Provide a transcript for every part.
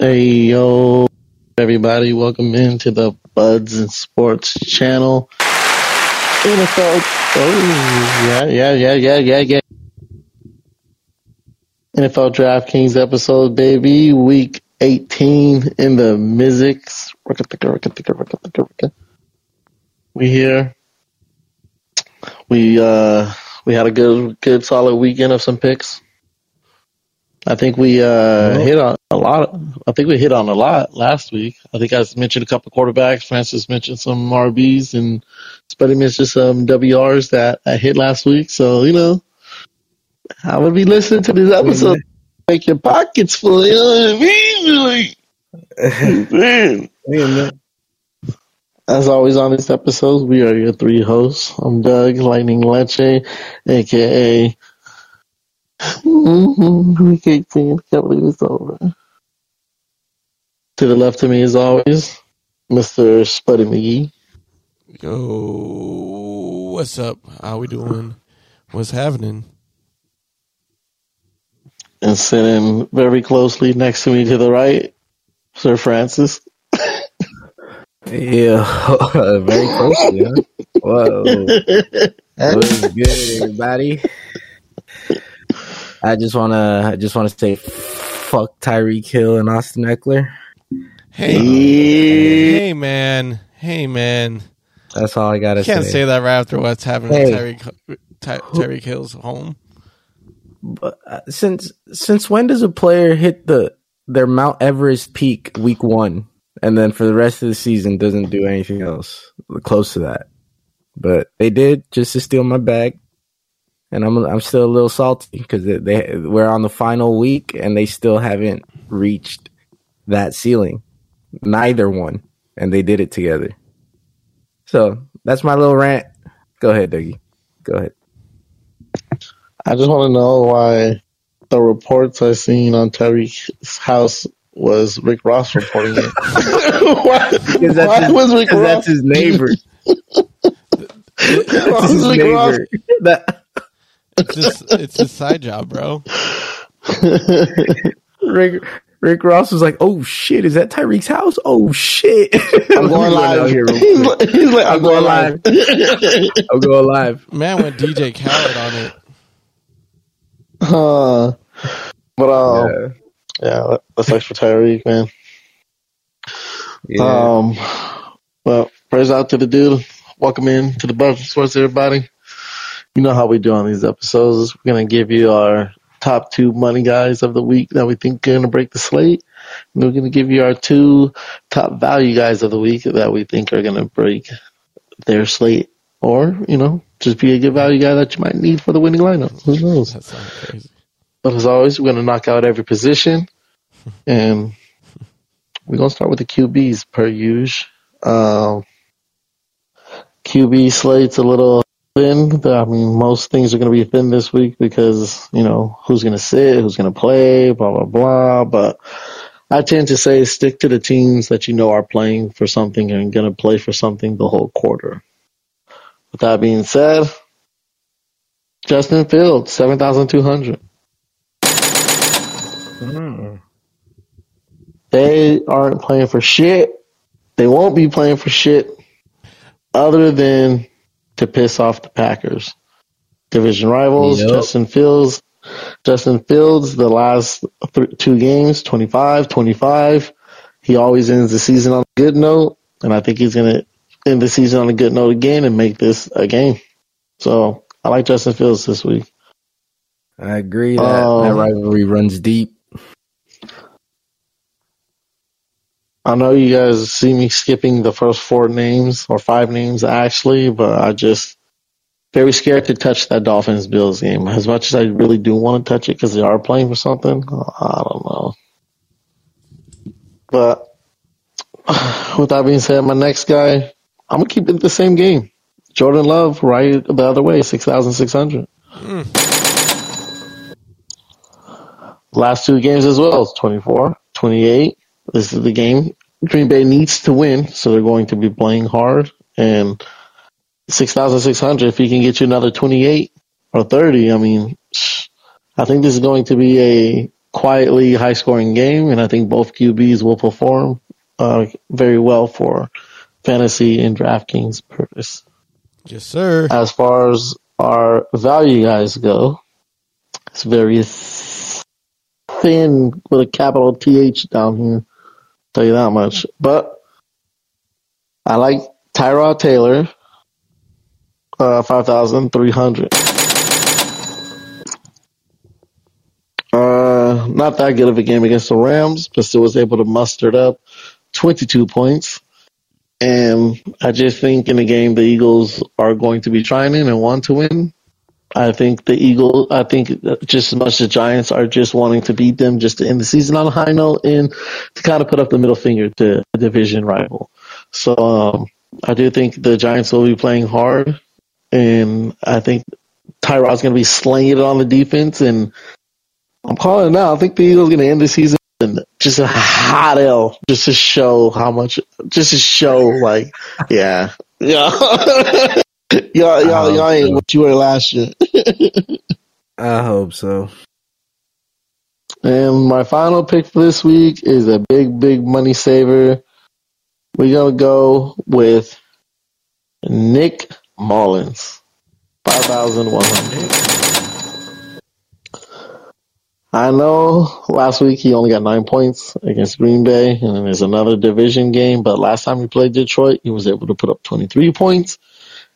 Hey yo, everybody! Welcome into the Buds and Sports channel. NFL. Oh yeah, yeah, yeah, yeah, yeah, yeah. NFL DraftKings episode, baby. Week 18 in the Mizzix. We here. We uh we had a good good solid weekend of some picks. I think we uh, hit on a lot. Of, I think we hit on a lot last week. I think I mentioned a couple quarterbacks. Francis mentioned some RBs, and Spuddy mentioned some WRs that I hit last week. So you know, I would be listening to this episode, make your pockets full. You know what I mean? As always on this episode, we are your three hosts. I'm Doug Lightning Leche, aka Mm-hmm. We can't see. can't believe it's over. To the left of me, as always, Mr. Spuddy McGee. Yo, what's up? How we doing? What's happening? And sitting very closely next to me to the right, Sir Francis. yeah, very closely. Huh? Whoa, what's good, everybody? I just wanna I just wanna say fuck Tyreek Hill and Austin Ekeler. Hey, hey man, hey man. That's all I gotta say. Can't say. say that right after what's happening hey. with Tyreek Ty, Tyreek Hill's home. But uh, since since when does a player hit the their Mount Everest peak week one, and then for the rest of the season doesn't do anything else close to that? But they did just to steal my bag and I'm I'm still a little salty because they, they we're on the final week and they still haven't reached that ceiling. Neither one, and they did it together. So that's my little rant. Go ahead, Dougie. Go ahead. I just want to know why the reports I seen on Tyreek's house was Rick Ross reporting it. why, because that's, why his, was Rick Ross? that's his neighbor. that's his neighbor. That, it's just it's a side job, bro. Rick Rick Ross was like, "Oh shit, is that Tyreek's house? Oh shit, I'm going live here. He's like, he's like, I'm, I'm going live. I'm going live. Man, went DJ Khaled on it. Uh, but um, yeah, yeah that sucks for Tyreek, man. Yeah. Um, well, praise out to the dude. Welcome in to the Buffalo Sports, everybody you know how we do on these episodes. We're going to give you our top two money guys of the week that we think are going to break the slate. And we're going to give you our two top value guys of the week that we think are going to break their slate. Or, you know, just be a good value guy that you might need for the winning lineup. Who knows? That sounds crazy. But as always, we're going to knock out every position. and we're going to start with the QBs per usual. Um, QB slate's a little thin. I mean, most things are going to be thin this week because, you know, who's going to sit, who's going to play, blah, blah, blah. But I tend to say stick to the teams that you know are playing for something and going to play for something the whole quarter. With that being said, Justin Fields, 7,200. Mm. They aren't playing for shit. They won't be playing for shit other than to piss off the Packers. Division rivals, yep. Justin Fields. Justin Fields, the last th- two games, 25, 25. He always ends the season on a good note, and I think he's going to end the season on a good note again and make this a game. So I like Justin Fields this week. I agree that, um, that rivalry runs deep. I know you guys see me skipping the first four names or five names actually, but I just very scared to touch that Dolphins Bills game. As much as I really do want to touch it because they are playing for something, I don't know. But with that being said, my next guy, I'm gonna keep it the same game. Jordan Love, right the other way, six thousand six hundred. Mm. Last two games as well, 24, 28. This is the game Green Bay needs to win, so they're going to be playing hard. And 6,600, if he can get you another 28 or 30, I mean, I think this is going to be a quietly high scoring game, and I think both QBs will perform uh, very well for fantasy and DraftKings purpose. Yes, sir. As far as our value guys go, it's very thin with a capital TH down here. Tell you that much. But I like Tyrod Taylor, uh, 5,300. Uh, not that good of a game against the Rams, but still was able to muster up 22 points. And I just think in the game, the Eagles are going to be trying and want to win. I think the Eagles, I think just as much the Giants are just wanting to beat them just to end the season on a high note and to kind of put up the middle finger to a division rival. So, um, I do think the Giants will be playing hard and I think Tyrod's going to be slinging it on the defense and I'm calling it now. I think the Eagles are going to end the season just a hot L, just to show how much, just to show like, yeah, yeah. y'all, y'all, y'all ain't what you were last year. I hope so. And my final pick for this week is a big, big money saver. We're gonna go with Nick Mullens, five thousand one hundred. I know last week he only got nine points against Green Bay, and then there's another division game. But last time he played Detroit, he was able to put up 23 points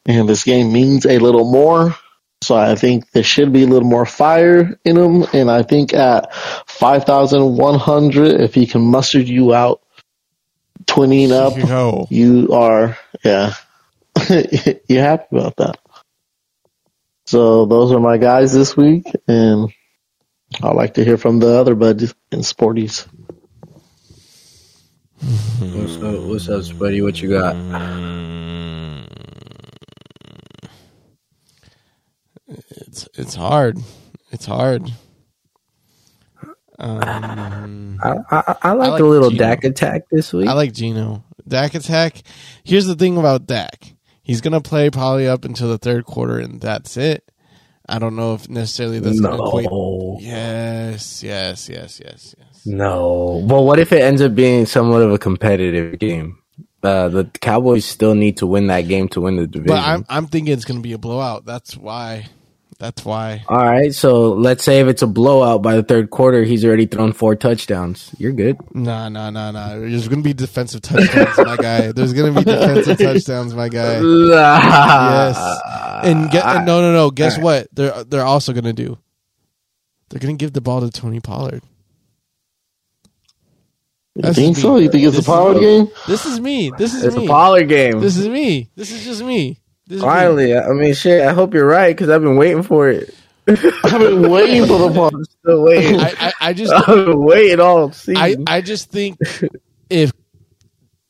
and this game means a little more. So I think there should be a little more fire in him. And I think at 5,100, if he can muster you out 20 and up, Yo. you are, yeah, you're happy about that. So those are my guys this week. And I'd like to hear from the other buddies and sporties. What's up, what's up, Spuddy? What you got? Mm. It's it's hard. It's hard. Um, I, I, I like, like a little Geno. Dak attack this week. I like Geno. Dak attack. Here's the thing about Dak. He's gonna play probably up until the third quarter, and that's it. I don't know if necessarily that's gonna equate. no, Yes, yes, yes, yes, yes. no. Well, what if it ends up being somewhat of a competitive game? Uh, the Cowboys still need to win that game to win the division. But I'm I'm thinking it's gonna be a blowout. That's why. That's why. All right, so let's say if it's a blowout by the third quarter, he's already thrown four touchdowns. You're good. Nah, nah, nah, nah. There's gonna be defensive touchdowns, my guy. There's gonna be defensive touchdowns, my guy. Yes. And, get, and no, no, no. Guess what? They're they're also gonna do. They're gonna give the ball to Tony Pollard. You That's think me. so? You think it's This a power is- game? This is me. This is It's me. a Pollard game. This is me. This is just me. This is me. Finally, I mean, shit. I hope you're right because I've been waiting for it. I've been waiting for the ball. I'm still waiting. I, I, I just I've been waiting all season. I I just think if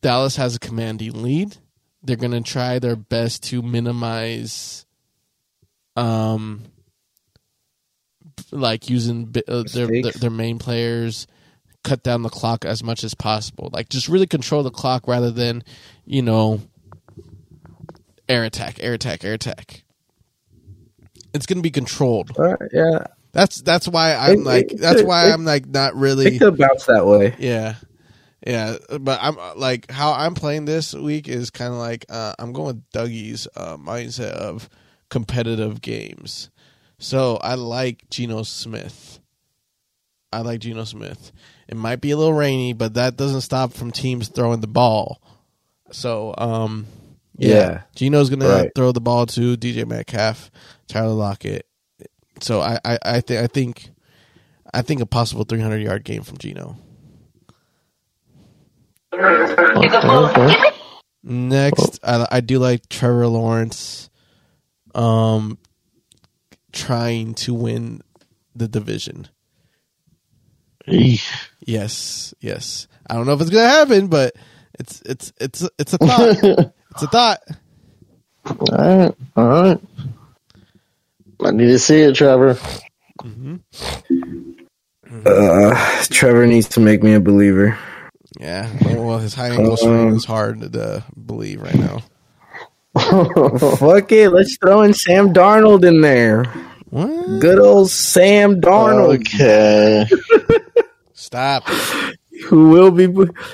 Dallas has a commanding lead, they're gonna try their best to minimize, um, like using uh, their, their their main players, cut down the clock as much as possible. Like just really control the clock rather than, you know, air attack, air attack, air attack. It's gonna be controlled. Right, yeah, That's that's why I'm It- like it- that's it- why it- I'm like not it really could bounce that way. yeah, yeah, but I'm uh, like how I'm playing this week is kind of like uh, I'm going with Dougie's uh, mindset of competitive games. So I like Geno Smith. I like Geno Smith. It might be a little rainy, but that doesn't stop from teams throwing the ball. So, um, yeah, Yeah. Geno's gonna Right. throw the ball to DJ Metcalf, Tyler Lockett. So I, I, I think, I think, I think a possible 300 yard game from Geno. Next, I, I do like Trevor Lawrence, um, trying to win the division. Eesh. Yes, yes. I don't know if it's gonna happen, but it's it's it's it's a thought. it's a thought. All right, all right. I need to see it, Trevor. Uh, Trevor needs to make me a believer. Yeah. Well, his high ankle sprain is hard to believe right now. Fuck it, let's throw in Sam Darnold in there. What? Good old Sam Darnold. Okay. Stop. Who will be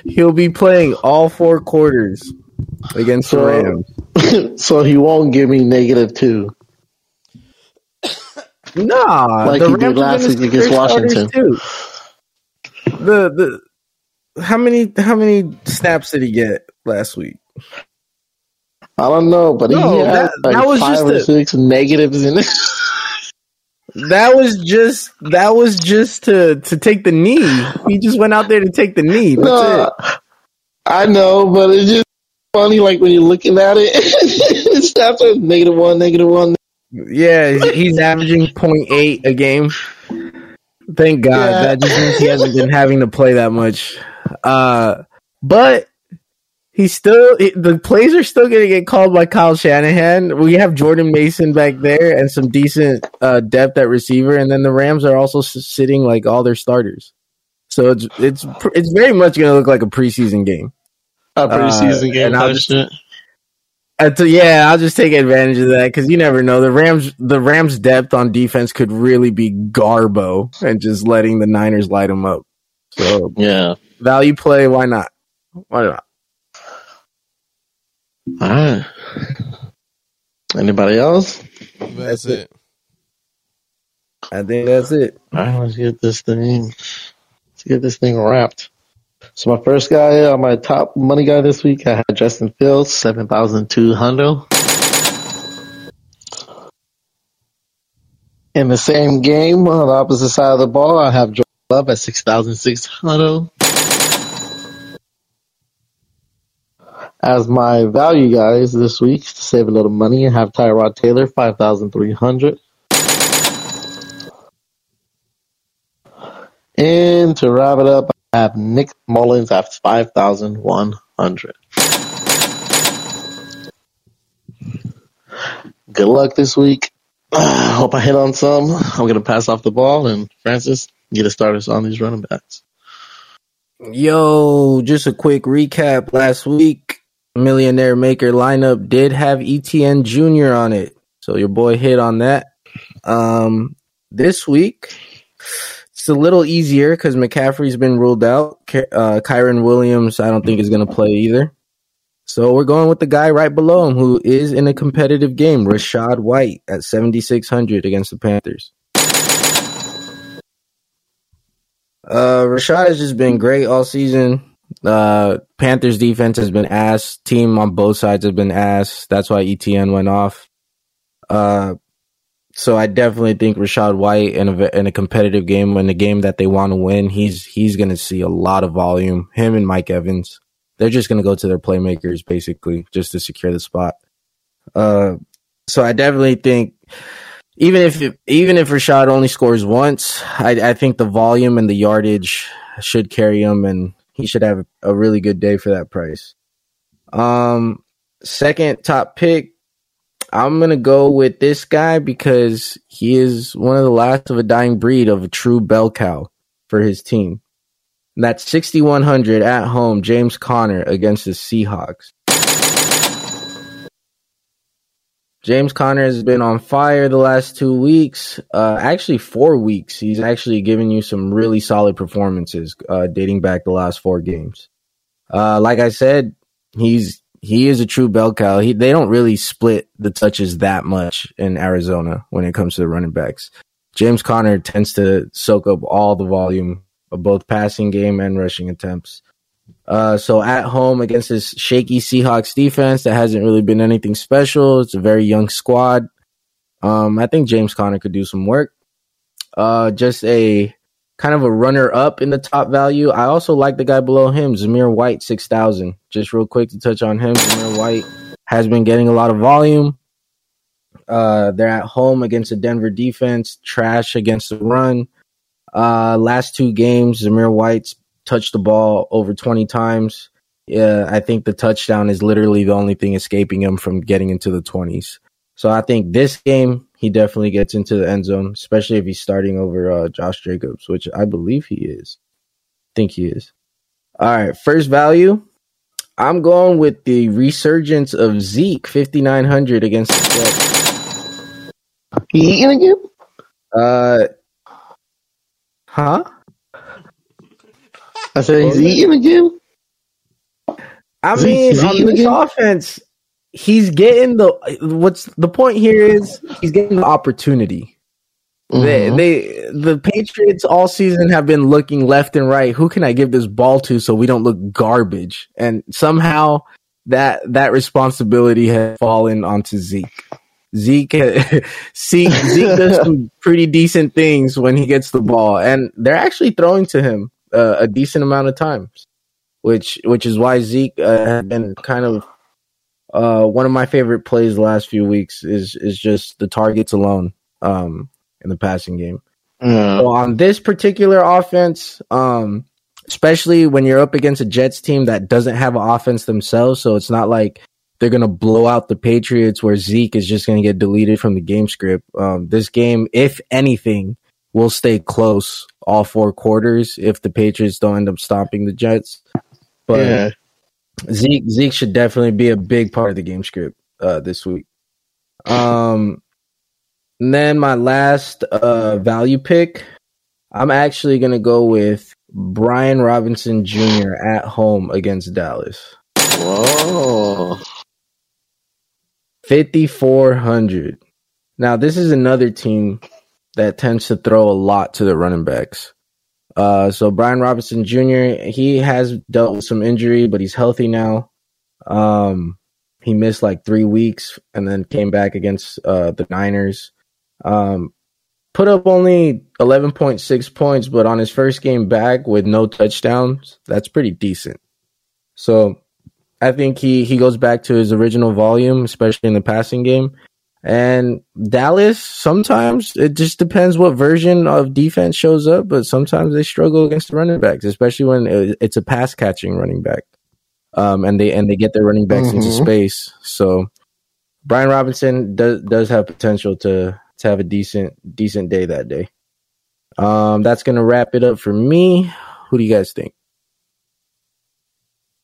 he'll be playing all four quarters against so, the Rams. so he won't give me negative two. Nah, like the he Rams did last week against Washington. Too. The the how many how many snaps did he get last week? I don't know, but no, he had that, like that was five or a, six negatives in it. that was just that was just to to take the knee. He just went out there to take the knee. That's no, it. I know, but it's just funny. Like when you're looking at it, it's not after negative one, negative one. Yeah, he's averaging 0.8 a game. Thank God. Yeah. That just means he hasn't been having to play that much. Uh, but he's still the plays are still going to get called by Kyle Shanahan. We have Jordan Mason back there and some decent uh, depth at receiver, and then the Rams are also sitting like all their starters. So it's it's it's very much going to look like a preseason game. A preseason uh, game, and I'll just, uh, yeah, I'll just take advantage of that because you never know. The Rams, the Rams' depth on defense could really be Garbo, and just letting the Niners light them up. So yeah, value play. Why not? Why not? All right. Anybody else? That's, that's it. it. I think that's it. All right, let's get this thing. Let's get this thing wrapped. So my first guy on my top money guy this week, I had Justin Fields, seven thousand two hundred. In the same game, on the opposite side of the ball, I have Joe Love at six thousand six hundred. As my value guys this week to save a little money, I have Tyrod Taylor five thousand three hundred. And to wrap it up, Have Nick Mullens at 5,100. Good luck this week. Uh, hope I hit on some. I'm to pass off the ball and Francis, get us on these running backs. Yo, just a quick recap. Last week, Millionaire Maker lineup did have ETN Jr. on it. So your boy hit on that. Um, this week, it's a little easier because McCaffrey's been ruled out. Uh, Kyren Williams, I don't think is going to play either. So we're going with the guy right below him who is in a competitive game, Rachaad White at 7,600 against the Panthers. Uh, Rachaad has just been great all season. Uh, Panthers defense has been ass. Team on both sides have been ass. That's why ETN went off. Uh, so I definitely think Rachaad White in a in a competitive game, in a game that they want to win, he's he's going to see a lot of volume. Him and Mike Evans, they're just going to go to their playmakers basically just to secure the spot. Uh, so I definitely think even if even if Rachaad only scores once, I, I think the volume and the yardage should carry him, and he should have a really good day for that price. Um, second top pick, I'm gonna go with this guy because he is one of the last of a dying breed of a true bell cow for his team. And that's 6100 at home, James Conner against the Seahawks. James Conner has been on fire the last two weeks, uh, actually four weeks. He's actually given you some really solid performances, uh, dating back the last four games. Uh, like I said, he's he is a true bell cow. He, they don't really split the touches that much in Arizona when it comes to the running backs. James Conner tends to soak up all the volume of both passing game and rushing attempts. Uh, so at home against this shaky Seahawks defense that hasn't really been anything special. It's a very young squad. Um, I think James Conner could do some work. Uh, just a kind of a runner up in the top value. I also like the guy below him, Zamir White, 6,000. Just real quick to touch on him. Zamir White has been getting a lot of volume. Uh, they're at home against the Denver defense, trash against the run. Uh, last two games, Zamir White's touched the ball over 20 times. Yeah, I think the touchdown is literally the only thing escaping him from getting into the 20s. So I think this game he definitely gets into the end zone, especially if he's starting over uh, Josh Jacobs, which I believe he is. I think he is. All right, first value. I'm going with the resurgence of Zeke, 5,900 against the Jets. He eating again? Uh, huh? I said he's eating again. I mean, Zeke- on Zeke this again? offense, he's getting the. What's the point here is he's getting the opportunity. They, Mhm. they, the Patriots all season have been looking left and right. Who can I give this ball to so we don't look garbage? And somehow that that responsibility has fallen onto Zeke. Zeke, Zeke, Zeke does some pretty decent things when he gets the ball, and they're actually throwing to him uh, a decent amount of times, which which is why Zeke uh, has been kind of uh, one of my favorite plays the last few weeks. Is is just the targets alone. Um, in the passing game. Yeah. So on this particular offense, um, especially when you're up against a Jets team that doesn't have an offense themselves, so it's not like they're gonna blow out the Patriots where Zeke is just gonna get deleted from the game script. Um, this game, if anything, will stay close all four quarters if the Patriots don't end up stopping the Jets. But yeah. Zeke Zeke should definitely be a big part of the game script uh, this week. Um, and then my last uh, value pick, I'm actually gonna go with Brian Robinson Jr. at home against Dallas. Whoa. Fifty four hundred. Now this is another team that tends to throw a lot to the running backs. Uh, so Brian Robinson Jr. He has dealt with some injury, but he's healthy now. Um, he missed like three weeks and then came back against uh, the Niners. Um, put up only eleven point six points, but on his first game back with no touchdowns, that's pretty decent. So I think he he goes back to his original volume, especially in the passing game. And Dallas, sometimes it just depends what version of defense shows up, but sometimes they struggle against the running backs, especially when it's a pass catching running back. Um, and they and they get their running backs into Mhm. space. So Brian Robinson does does have potential to to have a decent decent day that day. Um, that's gonna wrap it up for me. Who do you guys think?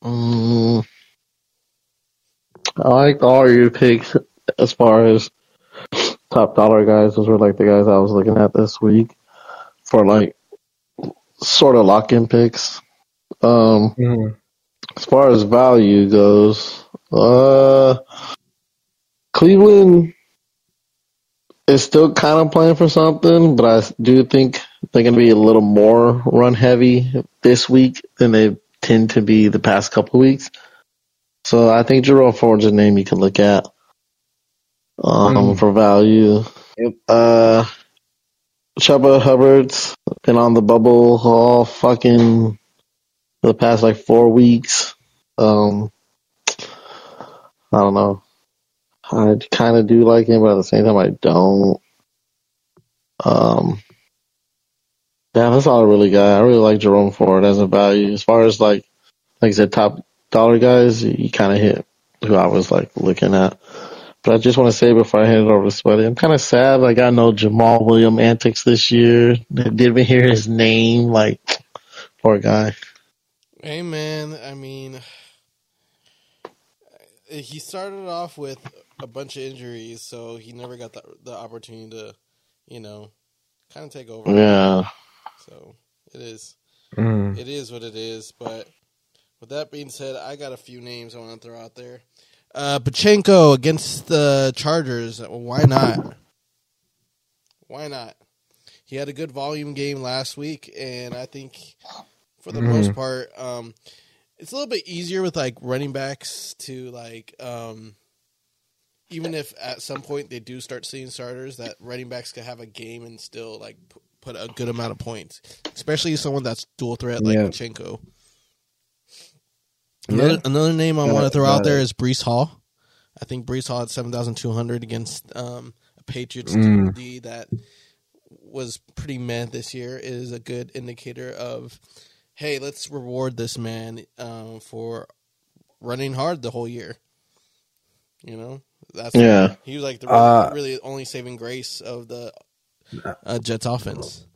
Mm, I like all your picks as far as top dollar guys. Those were like the guys I was looking at this week for like sort of lock in picks. Um, as far as value goes, uh, Cleveland is still kind of playing for something, but I do think they're going to be a little more run heavy this week than they tend to be the past couple weeks. So I think Jerome Ford's a name you can look at um, Mhm. for value. Yep. Uh, Chuba Hubbard's been on the bubble all fucking for the past like four weeks. Um, I don't know. I kind of do like him, but at the same time, I don't. Um, yeah, that's all I really got. I really like Jerome Ford as a value. As far as like, like I said, top dollar guys, you kind of hit who I was like looking at. But I just want to say before I hand it over to Sweaty, I'm kind of sad. Like I know Jamal William antics this year. I didn't even hear his name. Like, poor guy. Hey man, I mean, he started off with a bunch of injuries, so he never got the the opportunity to, you know, kind of take over. Yeah. So it is, Mm. it is what it is. But with that being said, I got a few names I want to throw out there. Uh, Pacheco against the Chargers. Why not? Why not? He had a good volume game last week, and I think for the Mhm. most part, um, it's a little bit easier with like running backs to like, um, even if at some point they do start seeing starters, that running backs can have a game and still like p- put a good amount of points, especially someone that's dual threat like Yeah. Pacheco. Another, Yeah. another name I want to throw out there is Breece Hall. I think Breece Hall had seven thousand two hundred against um, a Patriots Mm. D that was pretty mad this year. Is a good indicator of, hey, let's reward this man um, for running hard the whole year. You know, that's Yeah. He was like the Uh, really only saving grace of the uh, Jets offense.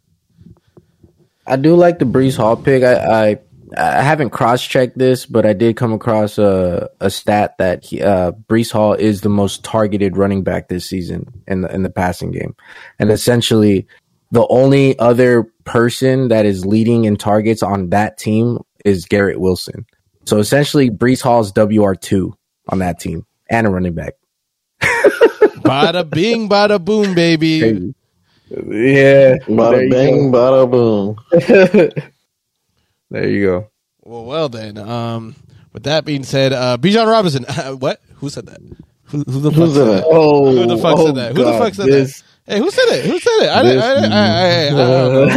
I do like the Breece Hall pick. I I, I haven't cross checked this, but I did come across a a stat that he, uh, Breece Hall is the most targeted running back this season in the in the passing game, and essentially the only other person that is leading in targets on that team is Garrett Wilson. So essentially, Breece Hall's WR two on that team and a running back. bada bing, bada boom, baby. Yeah, bada bing, bada boom. there you go. Well, well then. Um, with that being said, uh, Bijan Robinson. what? Who said that? Who, who the fuck said that? Oh, who the fuck oh said that? Who God, the fuck said this, that? Hey, who said it? Who said it? I didn't. I, didn't, I, I, I, I don't.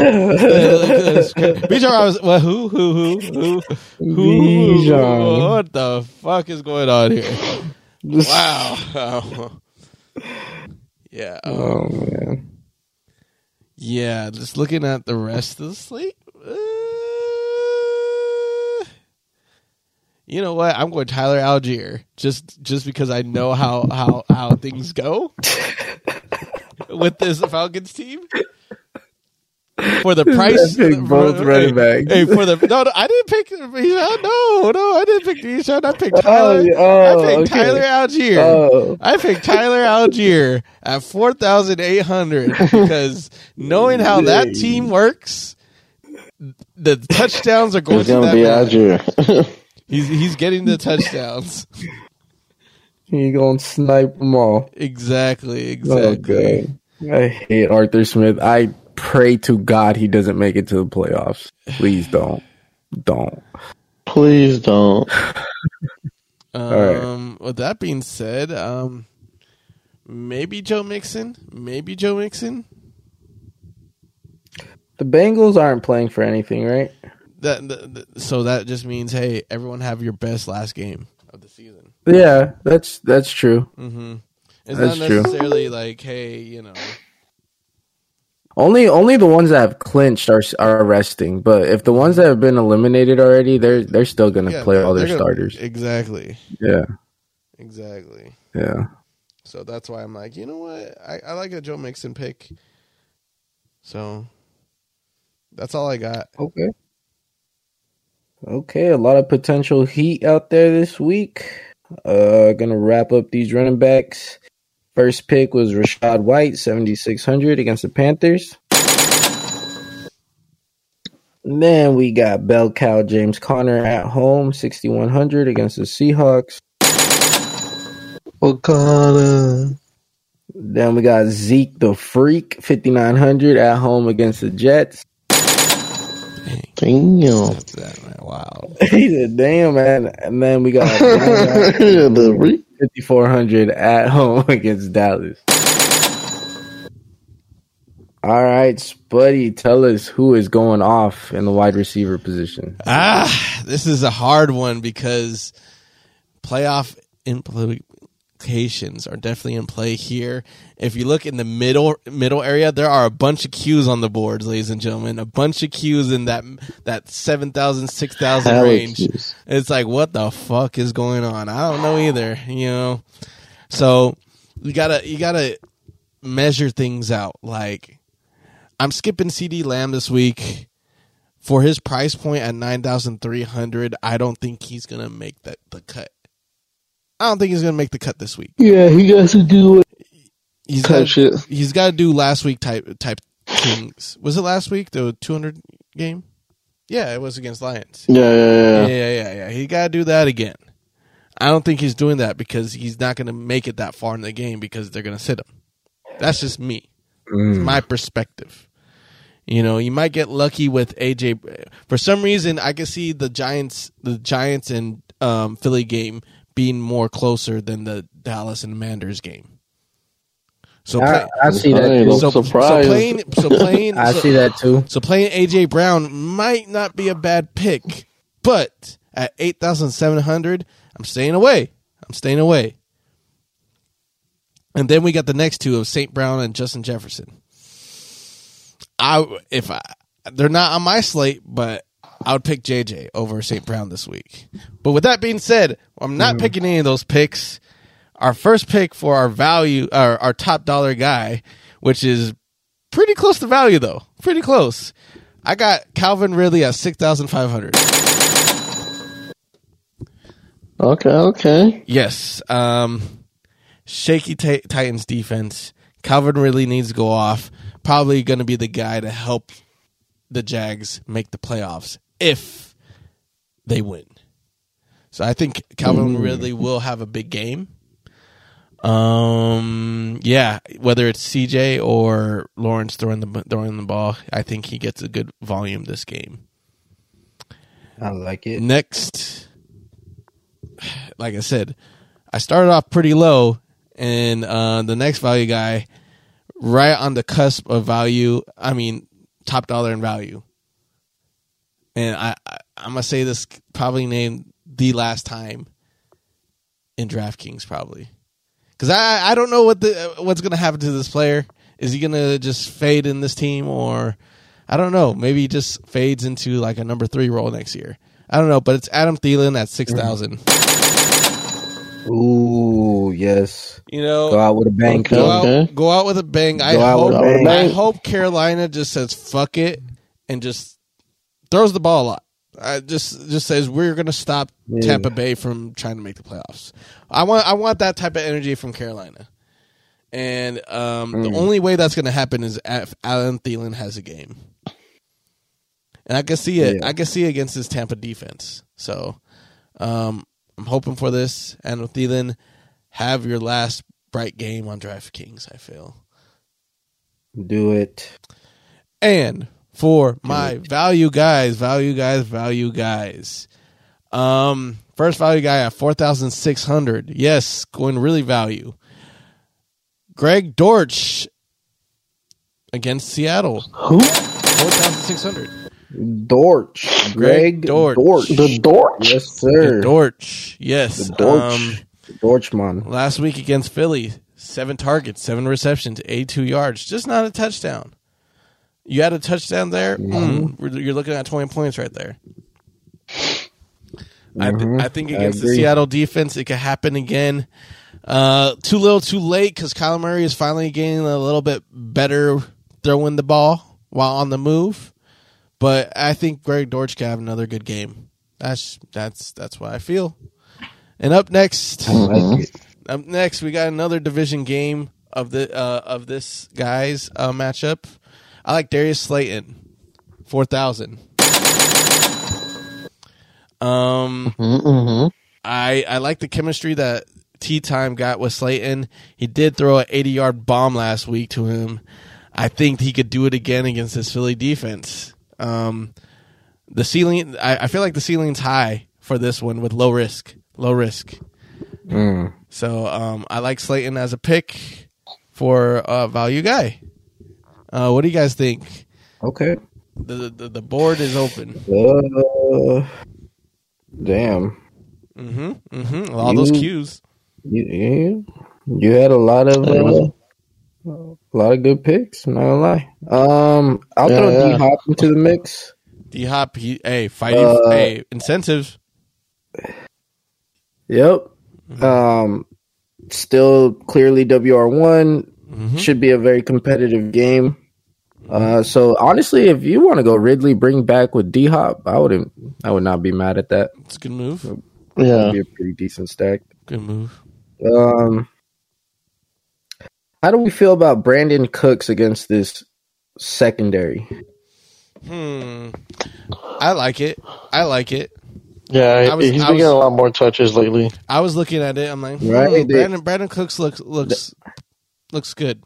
Bijan Robinson. Well, who? Who? Who? Who? Who? Bijan. What the fuck is going on here? Wow. yeah. um, Oh man. Yeah, just looking at the rest of the slate. You know what? I'm going Tyler Allgeier just just because I know how how how things go with this Falcons team. For the price, I picked both for- running hey, backs. Hey, for the no, no, I didn't pick Bijan. No, no, I didn't pick Bijan. I picked oh, Tyler. yeah, oh, I picked okay. Tyler Allgeier. Oh. I picked Tyler Allgeier at four thousand eight hundred because knowing how that team works, the touchdowns are going It's to gonna that be man. Allgeier. He's he's getting the touchdowns. You gonna snipe them all? exactly, exactly. Okay. I hate Arthur Smith. I pray to God he doesn't make it to the playoffs. Please don't. Don't. Please don't. right. Um, with that being said, um, maybe Joe Mixon, maybe Joe Mixon. The Bengals aren't playing for anything, right? That, that, so that just means, hey, everyone have your best last game of the season. Yeah, that's that's true. Mm-hmm. It's That's not true. like, hey, you know, Only only the ones that have clinched are are resting, but if the ones that have been eliminated already, they're they're still gonna yeah, play all their gonna- starters. Exactly, Yeah, exactly. yeah. So that's why I'm like, you know what? I, I like a Joe Mixon pick. So that's all I got. Okay. Okay, a lot of potential heat out there this week. Uh gonna wrap up these running backs. First pick was Rachaad White, 7600 against the Panthers. Then we got bell cow James Conner at home, 6100 against the Seahawks. Wakanda. Then we got Zeke the Freak, 5900 at home against the Jets. Dang, Damn. that man. Wow. he said, damn, man. And then we got the 5400 at home against Dallas. All right, Spuddy, tell us who is going off in the wide receiver position. Ah, this is a hard one because playoff are definitely in play here. If you look in the middle middle area, there are a bunch of cues on the boards, ladies and gentlemen. A bunch of cues in that that 7,000, 6,000 range. jeez. It's like, what the fuck is going on? I don't know either, you know? So you gotta, you gotta measure things out. Like, I'm skipping CeeDee Lamb this week for his price point at 9,300. I don't think he's going to make that the cut. I don't think he's going to make the cut this week. Yeah, he has to do it. He's got, shit. he's got to do last week type type things. Was it last week the 200 game? Yeah, it was against Lions. Yeah, yeah, Yeah, yeah. yeah, yeah. He got to do that again. I don't think he's doing that because he's not going to make it that far in the game because they're going to sit him. That's just me. It's my perspective. You know, you might get lucky with AJ. For some reason, I can see the Giants, the Giants and um, Philly game being more closer than the Dallas and Manders game. So, I, play, I see that too. look- so, so playing, so playing, I so- see that too. so playing AJ Brown might not be a bad pick, but at eight thousand seven hundred, I'm staying away. I'm staying away. And then we got the next two of St. Brown and Justin Jefferson. I if I they're not on my slate, but I would pick JJ over St. Brown this week. But with that being said, I'm not picking any of those picks. Our first pick for our value, our, our top dollar guy, which is pretty close to value though, pretty close. I got Calvin Ridley at six thousand five hundred. Okay, okay. Yes. Um, shaky ti- Titans defense. Calvin Ridley needs to go off. probably going to be the guy to help the Jags make the playoffs if they win. So I think Calvin mm. Ridley will have a big game. Um, yeah, whether it's CJ or Lawrence throwing the throwing the ball, I think he gets a good volume this game. I like it. Next, like I said, I started off pretty low, and uh, the next value guy, right on the cusp of value. I mean, top dollar in value. And I, I I'm gonna say this probably named the last time in DraftKings probably because I I don't know what the what's gonna happen to this player. Is he gonna just fade in this team or I don't know. Maybe he just fades into like a number three role next year. I don't know, but it's Adam Thielen at six thousand. Ooh, yes. You know, go out with a bang. Go out, go out with a bang. Go I hope. Bang. I hope Carolina just says fuck it and just throws the ball a lot. I just just says we're going to stop yeah. Tampa Bay from trying to make the playoffs. I want I want that type of energy from Carolina. And um, mm. the only way that's going to happen is if Alan Thielen has a game. And I can see it. Yeah. I can see it against this Tampa defense. So um, I'm hoping for this. And with Thielen, have your last bright game on DraftKings. I feel. Do it. And for my value guys, value guys, value guys. Um, first value guy at four thousand six hundred. Yes, going really value. Greg Dortch against Seattle. Who? Four thousand six hundred. Dortch. Greg, Greg Dortch. Dortch. The Dortch. Yes, sir. The Dortch. Yes. The Dortch. Um, the Dorchman. Last week against Philly, seven targets, seven receptions, 82 yards, just not a touchdown. You had a touchdown there. Mm-hmm. Mm, you're looking at 20 points right there. Mm-hmm. I, th-. I, think against I the Seattle defense, it could happen again. Uh, too little, too late because Kyler Murray is finally getting a little bit better throwing the ball while on the move. But I think Greg Dortch can have another good game. That's that's that's what I feel. And up next, like up next, we got another division game of the uh, of this guys uh, matchup. I like Darius Slayton, four thousand. Um, mm-hmm, mm-hmm. I I like the chemistry that Tea Time got with Slayton. He did throw an eighty yard bomb last week to him. I think he could do it again against this Philly defense. Um, the ceiling, I, I, feel like the ceiling's high for this one with low risk, low risk. Mm. So um, I like Slayton as a pick for a value guy. Uh, what do you guys think? Okay. The the, the board is open. Uh, damn. Mm-hmm. Mm-hmm. All you, those cues. You, you, you had a lot of uh, a lot of good picks. I'm not gonna lie. Um, I'll yeah, throw yeah. D Hop into the mix. D Hop, he, hey, fighting, uh, hey, incentives. Yep. Mm-hmm. Um, still clearly WR one mm-hmm. should be a very competitive game. Uh, so honestly, if you want to go Ridley, bring back with D Hop, I wouldn't. I would not be mad at that. It's a good move. Yeah, be a pretty decent stack. Good move. Um, how do we feel about Brandin Cooks against this secondary? Hmm. I like it. I like it. Yeah, was, he's been getting a lot more touches lately. I was looking at it. I'm like, hmm, right? Brandon, Brandin Cooks looks looks looks good.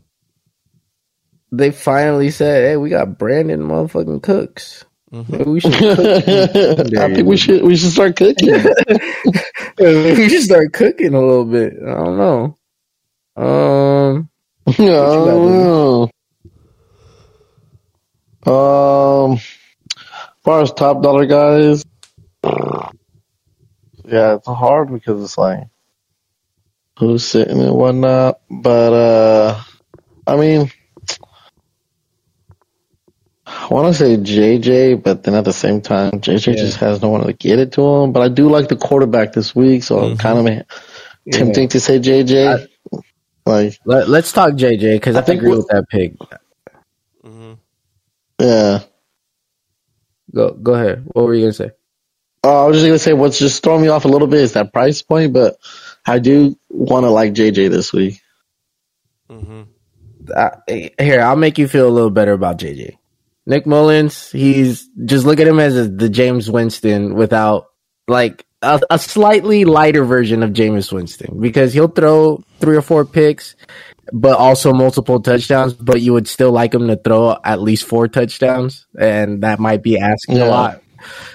They finally said, "Hey, we got Brandin motherfucking Cooks." Mm-hmm. we should. I think we should. We should start cooking. we should start cooking a little bit. I don't know. Um, no. Um, as far as top dollar guys, yeah, it's hard because it's like who's sitting and whatnot. But uh, I mean, I want to say JJ, but then at the same time, JJ yeah. just has no one to get it to him. But I do like the quarterback this week, so mm-hmm. I'm kind of tempting yeah. to say JJ. I, like, Let, us talk JJ because I, I, think agree with that pick. Mm-hmm. Yeah. Go go ahead. What were you gonna say? Uh, I was just gonna say what's just throwing me off a little bit is that price point, but I do want to like JJ this week. Mm-hmm. uh, here, I'll make you feel a little better about JJ. Nick Mullens, he's just look at him as a, the Jameis Winston without like a, a, slightly lighter version of Jameis Winston because he'll throw three or four picks, but also multiple touchdowns. But you would still like him to throw at least four touchdowns, and that might be asking yeah. a lot.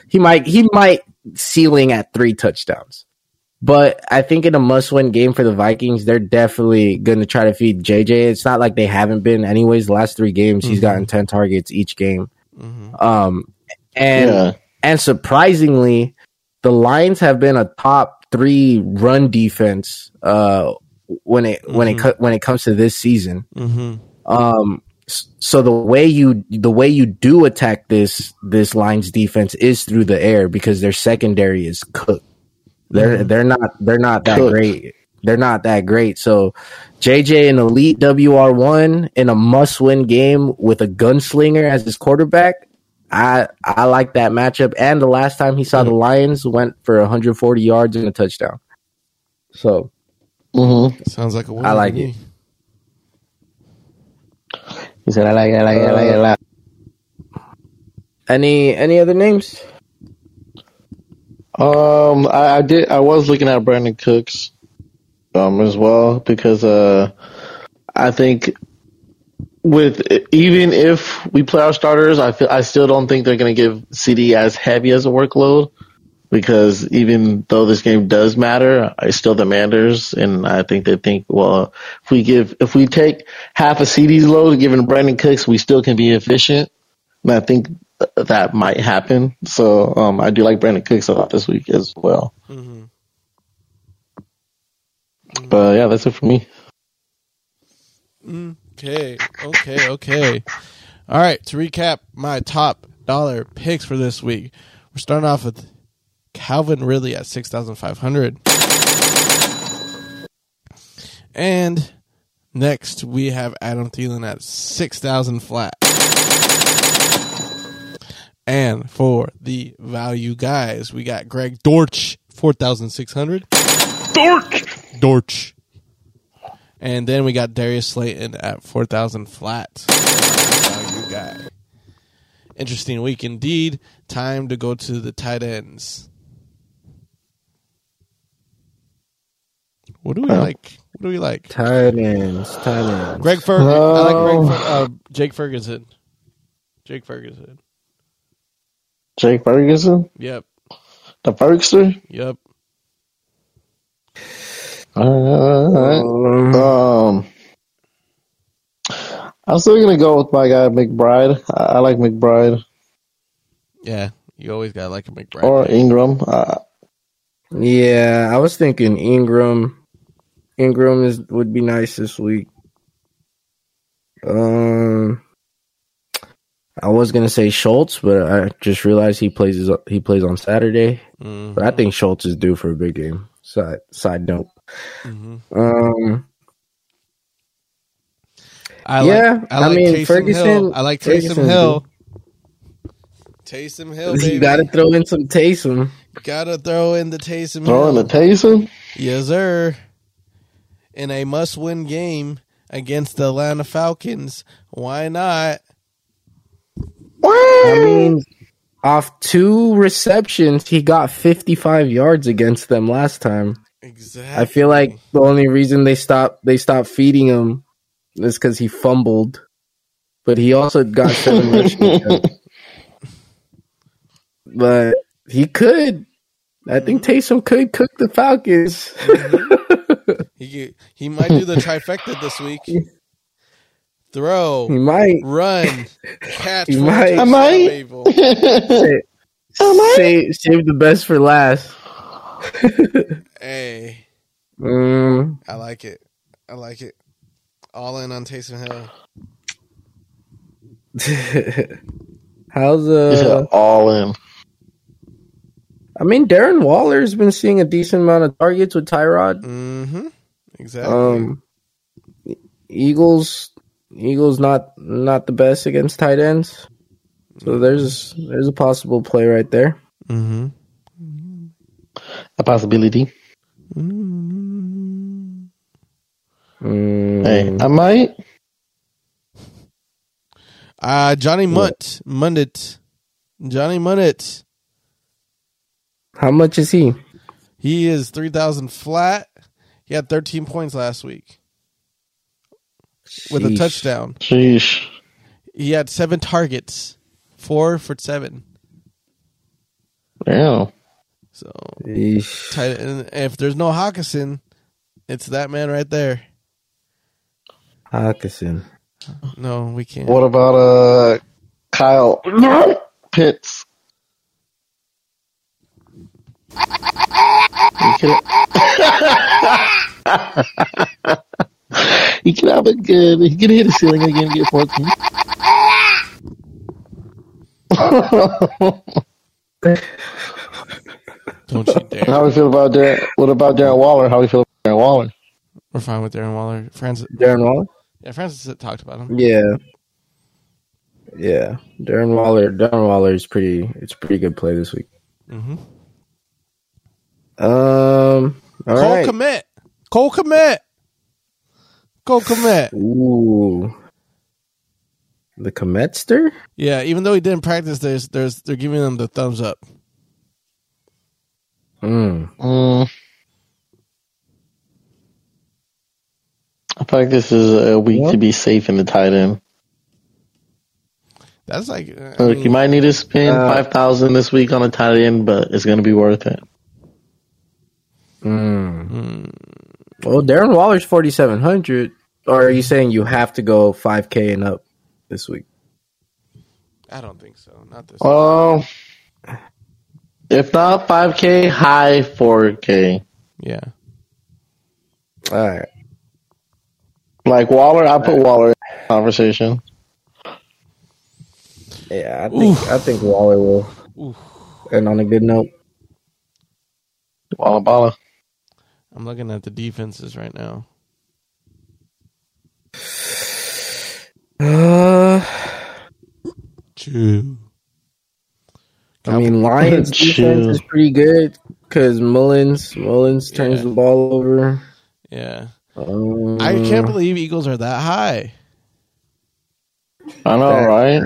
He might he might ceiling at three touchdowns. But I think in a must win game for the Vikings, they're definitely going to try to feed JJ. It's not like they haven't been, anyways. The last three games, mm-hmm. he's gotten 10 targets each game. Mm-hmm. Um, and, yeah. and surprisingly, the Lions have been a top three run defense, uh, when it, mm-hmm. when it, mm-hmm. when it comes to this season. Mm-hmm. Um, so the way you the way you do attack this this Lions defense is through the air because their secondary is cooked. They're mm-hmm. they're not they're not that Cooked. great. They're not that great. So JJ an elite WR one in a must win game with a gunslinger as his quarterback. I I like that matchup. And the last time he saw mm-hmm. the Lions went for 140 yards and a touchdown. So mm-hmm. sounds like a win. I like it. He said, "I like it. I like it. I like it a lot." Any any other names? Um, I, I, did. I was looking at Brandin Cooks, um, as well because uh, I think with even if we play our starters, I feel I still don't think they're going to give CeeDee as heavy as a workload because even though this game does matter, it's still the Manders, and I think they think, well, if we give if we take half a CeeDee's load, given Brandin Cooks, we still can be efficient. And I think that might happen. So um, I do like Brandin Cooks a lot this week as well. Mm-hmm. Mm-hmm. But yeah, that's it for me. Okay, okay, okay. All right, to recap my top dollar picks for this week, we're starting off with Calvin Ridley at six thousand five hundred, and next we have Adam Thielen at six thousand flat. And for the value guys, we got Greg Dortch, 4,600. Dortch! Dortch. And then we got Darius Slayton at 4,000 flat. Value guy. Interesting week indeed. Time to go to the tight ends. What do we uh, like? What do we like? Tight ends. Tight ends. Greg Ferguson. Uh, I like Greg Fer- uh, Jake Ferguson. Jake Ferguson. Jake Ferguson? Yep. The Ferguson? Yep. Um, um, I'm still gonna go with my guy McBride. I, I like McBride. Yeah, you always gotta like a McBride. Or Engram. Uh, yeah, I was thinking Engram. Engram is would be nice this week. Um, I was gonna say Schultz, but I just realized he plays he plays on Saturday. Mm-hmm. But I think Schultz is due for a big game. Side side note. Mm-hmm. Um. I yeah, like, I, like mean Taysom Ferguson. Hill. I like Taysom Ferguson Hill. Taysom Hill, baby. You got to throw in some Taysom. Got to throw in the Taysom. Throw in the Taysom. Yes, sir. In a must-win game against the Atlanta Falcons, why not? I mean, off two receptions, he got 55 yards against them last time. Exactly. I feel like the only reason they stopped they stopped feeding him is because he fumbled, but he also got seven rushing. But he could. I think mm-hmm. Taysom could cook the Falcons. Mm-hmm. he he might do the trifecta this week. Throw, he might run, catch. He might. I might. save, save, save the best for last. hey, mm. I like it. I like it. All in on Taysom Hill. How's uh yeah, all in? I mean, Darren Waller's been seeing a decent amount of targets with Tyrod. Mm-hmm. Exactly. Um, Eagles Eagles not not the best against tight ends. So there's there's a possible play right there. Mm-hmm. A possibility. Mm. Hey, I might. Uh, Johnny Munt, Mundt, Johnny Mundt. How much is he? He is three thousand flat. He had thirteen points last week with a touchdown. Sheesh. He had seven targets, four for seven. Damn. So Sheesh. tight, and if there's no Hockenson, it's that man right there. Hockenson. No, we can't. What about uh Kyle Pitts? He could, he have a good. He could hit the ceiling again and get fourteen. Don't you dare. How we feel about Darren? What about Darren Waller? How we feel about Darren Waller? We're fine with Darren Waller. Francis, Darren Waller? yeah, Francis talked about him. Yeah. Yeah. Darren Waller Darren Waller is pretty it's a pretty good play this week. hmm Um all Cole right. commit. Cole Kmet. Cole Kmet. Ooh. The Cometster? Yeah, even though he didn't practice, there's there's they're giving him the thumbs up. Mm. Mm. I feel like this is a week What? to be safe in the tight end. That's like uh, I Look, mean, you might need to spend Uh, five thousand this week on a tight end, but it's going to be worth it. Mm. mm, Well, Darren Waller's forty seven hundred. Or are you saying you have to go five K and up this week? I don't think so. Not this. Well, if not five k, high four k. yeah. All right. Like Waller, I put Waller in the conversation. Yeah, I think I think Waller will. Oof. And on a good note. Walla Balla. I'm looking at the defenses right now. Uh, Chew. I mean, Lions defense is pretty good because Mullens Mullens turns Yeah. the ball over. Yeah. Um, I can't believe Eagles are that high. I know, That- right?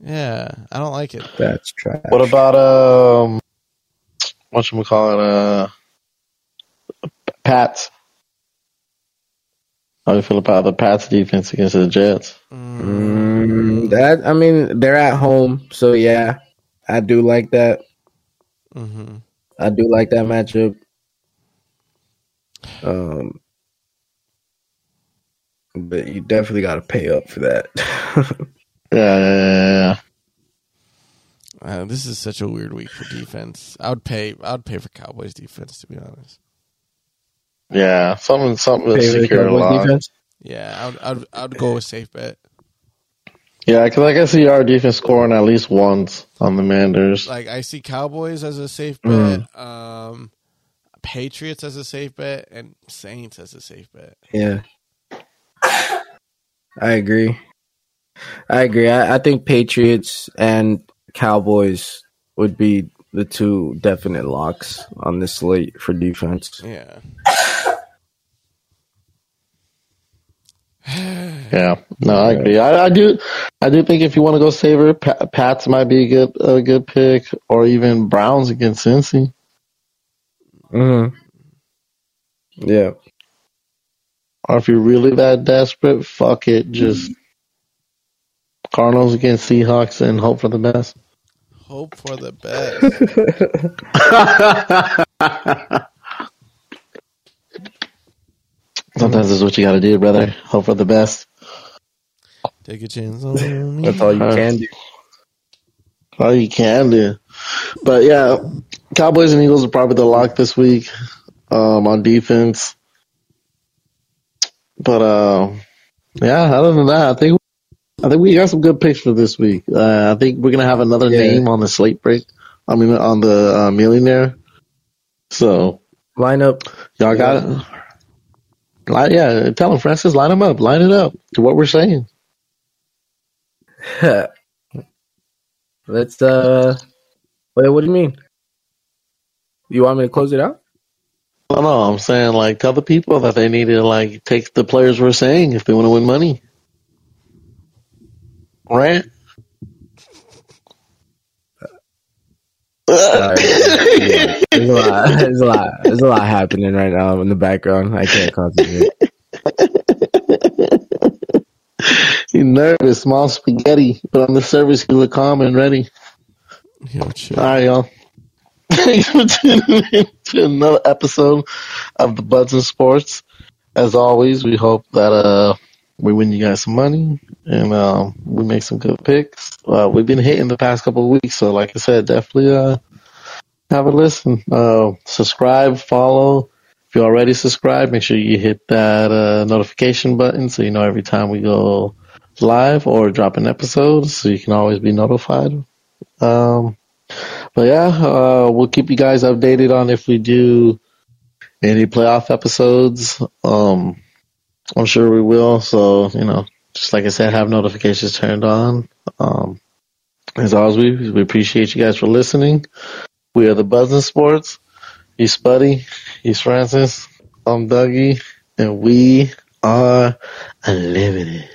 Yeah, I don't like it. That's trash. What about um, what should we call it? Uh, Pats. How do you feel about the Pats defense against the Jets? Mm, that I mean, they're at home, so yeah, I do like that. hmm I do like that matchup. Um, but you definitely got to pay up for that. Yeah, yeah, yeah, yeah. Uh, this is such a weird week for defense. I would pay. I would pay for Cowboys defense to be honest. Yeah, something, something to Pay for the secure a lot. defense. Yeah, I would. I would, I would go with safe bet. Yeah, because I can see our defense scoring at least once on the Manders. Like I see Cowboys as a safe Mm. bet. Um, Patriots as a safe bet, and Saints as a safe bet. Yeah, I agree. I agree. I, I think Patriots and Cowboys would be the two definite locks on this slate for defense. Yeah. Yeah, no, I agree. I, I do, I do think if you want to go saver, Pa- Pats might be a good, a good pick, or even Browns against Cincy. Mm-hmm. Yeah. Or if you're really that desperate, fuck it, just Cardinals against Seahawks and hope for the best. Hope for the best. Sometimes that's what you got to do, brother. Hope for the best. Take a chance on me. That's all you can do. All you can do. But yeah, Cowboys and Eagles are probably the lock this week um, on defense. But uh, yeah, other than that, I think I think we got some good picks for this week. Uh, I think we're gonna have another Yeah. name on the slate break. I mean, on the uh, millionaire. So Line up. y'all got it. Line, yeah, tell them, Francis, line them up, line it up to what we're saying. Let's uh wait, what do you mean? You want me to close it out? No, no, I'm saying like tell the people that they need to like take the players we're saying if they want to win money. Rant. Sorry. there's a lot. There's a lot. There's a lot happening right now in the background. I can't concentrate. you nervous, small spaghetti, but on the service you look calm and ready. Yo, chill. All right, y'all. Thanks for tuning in to another episode of the Buds and Sports. As always, we hope that uh we win you guys some money and um we make some good picks. Uh, we've been hitting the past couple of weeks, so like I said, definitely uh have a listen. Uh, subscribe, follow. If you already subscribed, make sure you hit that uh, notification button so you know every time we go live or drop an episode, so you can always be notified. Um, but yeah, uh, we'll keep you guys updated on if we do any playoff episodes. Um, I'm sure we will. So you know, just like I said, have notifications turned on. Um, as always, we we appreciate you guys for listening. We are the Buzzing Sports. He's Spuddy. He's Francis. I'm Dougie, and we are unlimited.